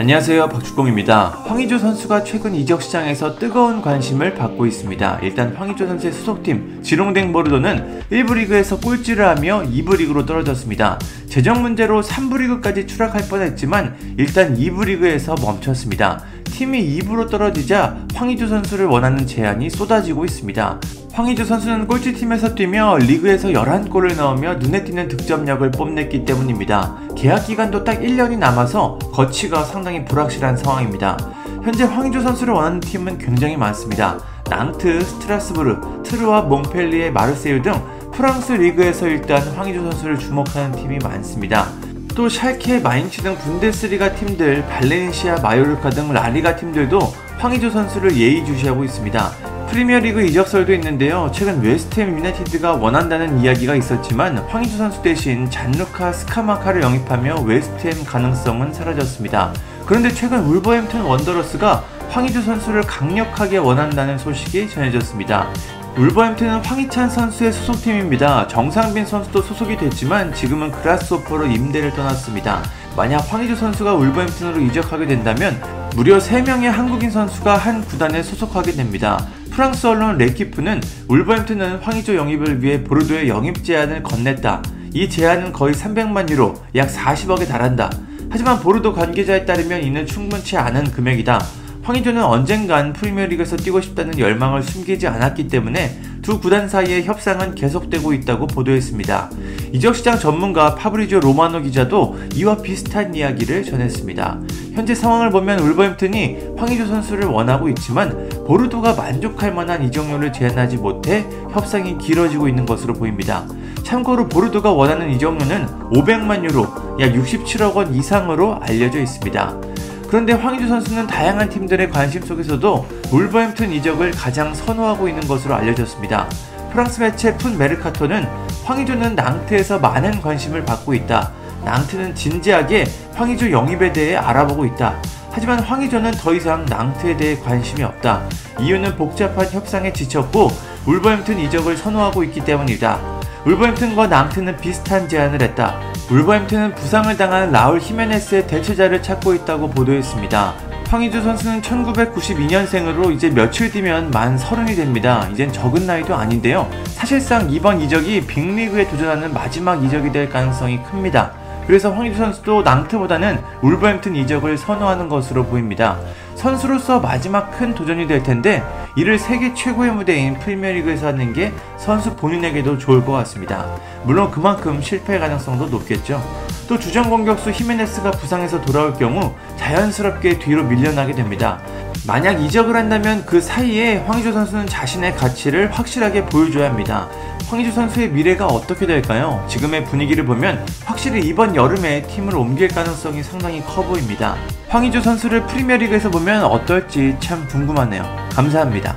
안녕하세요 박주공입니다. 황의조 선수가 최근 이적 시장에서 뜨거운 관심을 받고 있습니다. 일단 황의조 선수의 소속팀 지롱댕 보르도는 1부 리그에서 꼴찌를 하며 2부 리그로 떨어졌습니다. 재정 문제로 3부 리그까지 추락할 뻔했지만 일단 2부 리그에서 멈췄습니다. 팀이 2부로 떨어지자 황의조 선수를 원하는 제안이 쏟아지고 있습니다. 황의조 선수는 꼴찌팀에서 뛰며 리그에서 11골을 넣으며 눈에 띄는 득점력을 뽐냈기 때문입니다. 계약 기간도 딱 1년이 남아서 거치가 상당히 불확실한 상황입니다. 현재 황의조 선수를 원하는 팀은 굉장히 많습니다. 낭트, 스트라스부르, 트루아 몽펠리에 마르세유 등 프랑스 리그에서 일단 황의조 선수를 주목하는 팀이 많습니다. 또 샬케, 마인츠 등 분데스리가 팀들, 발렌시아, 마요르카 등 라리가 팀들도 황의조 선수를 예의주시하고 있습니다. 프리미어리그 이적설도 있는데요. 최근 웨스트햄 유나이티드가 원한다는 이야기가 있었지만 황의조 선수 대신 잔루카 스카마카를 영입하며 웨스트햄 가능성은 사라졌습니다. 그런데 최근 울버햄튼 원더러스가 황희조 선수를 강력하게 원한다는 소식이 전해졌습니다. 울버햄튼은 황희찬 선수의 소속팀입니다. 정상빈 선수도 소속이 됐지만 지금은 그라스오퍼로 임대를 떠났습니다. 만약 황희조 선수가 울버햄튼으로 이적하게 된다면 무려 3명의 한국인 선수가 한 구단에 소속하게 됩니다. 프랑스 언론 레키프는 울버햄튼은 황의조 영입을 위해 보르도에 영입 제안을 건넸다. 이 제안은 거의 300만 유로, 약 40억에 달한다. 하지만 보르도 관계자에 따르면 이는 충분치 않은 금액이다. 황의조는 언젠간 프리미어리그에서 뛰고 싶다는 열망을 숨기지 않았기 때문에 두 구단 사이의 협상은 계속되고 있다고 보도했습니다. 이적시장 전문가 파브리조 로마노 기자도 이와 비슷한 이야기를 전했습니다. 현재 상황을 보면 울버햄튼이 황의조 선수를 원하고 있지만 보르도가 만족할 만한 이적료를 제한하지 못해 협상이 길어지고 있는 것으로 보입니다. 참고로 보르도가 원하는 이적료는 500만 유로, 약 67억 원 이상으로 알려져 있습니다. 그런데 황희주 선수는 다양한 팀들의 관심 속에서도 울버햄튼 이적을 가장 선호하고 있는 것으로 알려졌습니다. 프랑스 매체 푼 메르카토는 황희조는 낭트에서 많은 관심을 받고 있다. 낭트는 진지하게 황희조 영입에 대해 알아보고 있다. 하지만 황희조는 더 이상 낭트에 대해 관심이 없다. 이유는 복잡한 협상에 지쳤고 울버햄튼 이적을 선호하고 있기 때문이다. 울버햄튼과 낭트는 비슷한 제안을 했다. 울버햄튼은 부상을 당한 라울 히메네스의 대체자를 찾고 있다고 보도했습니다. 황희주 선수는 1992년생으로 이제 며칠 뒤면 만 서른이 됩니다. 이젠 적은 나이도 아닌데요. 사실상 이번 이적이 빅리그에 도전하는 마지막 이적이 될 가능성이 큽니다. 그래서 황희주 선수도 낭트보다는 울버햄튼 이적을 선호하는 것으로 보입니다. 선수로서 마지막 큰 도전이 될 텐데 이를 세계 최고의 무대인 프리미어리그에서 하는 게 선수 본인에게도 좋을 것 같습니다. 물론 그만큼 실패 가능성도 높겠죠. 또 주전 공격수 히메네스가 부상해서 돌아올 경우 자연스럽게 뒤로 밀려나게 됩니다. 만약 이적을 한다면 그 사이에 황희조 선수는 자신의 가치를 확실하게 보여줘야 합니다. 황희조 선수의 미래가 어떻게 될까요? 지금의 분위기를 보면 확실히 이번 여름에 팀을 옮길 가능성이 상당히 커 보입니다. 황희조 선수를 프리미어리그에서 보면 어떨지 참 궁금하네요. 감사합니다.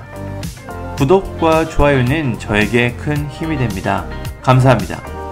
구독과 좋아요는 저에게 큰 힘이 됩니다. 감사합니다.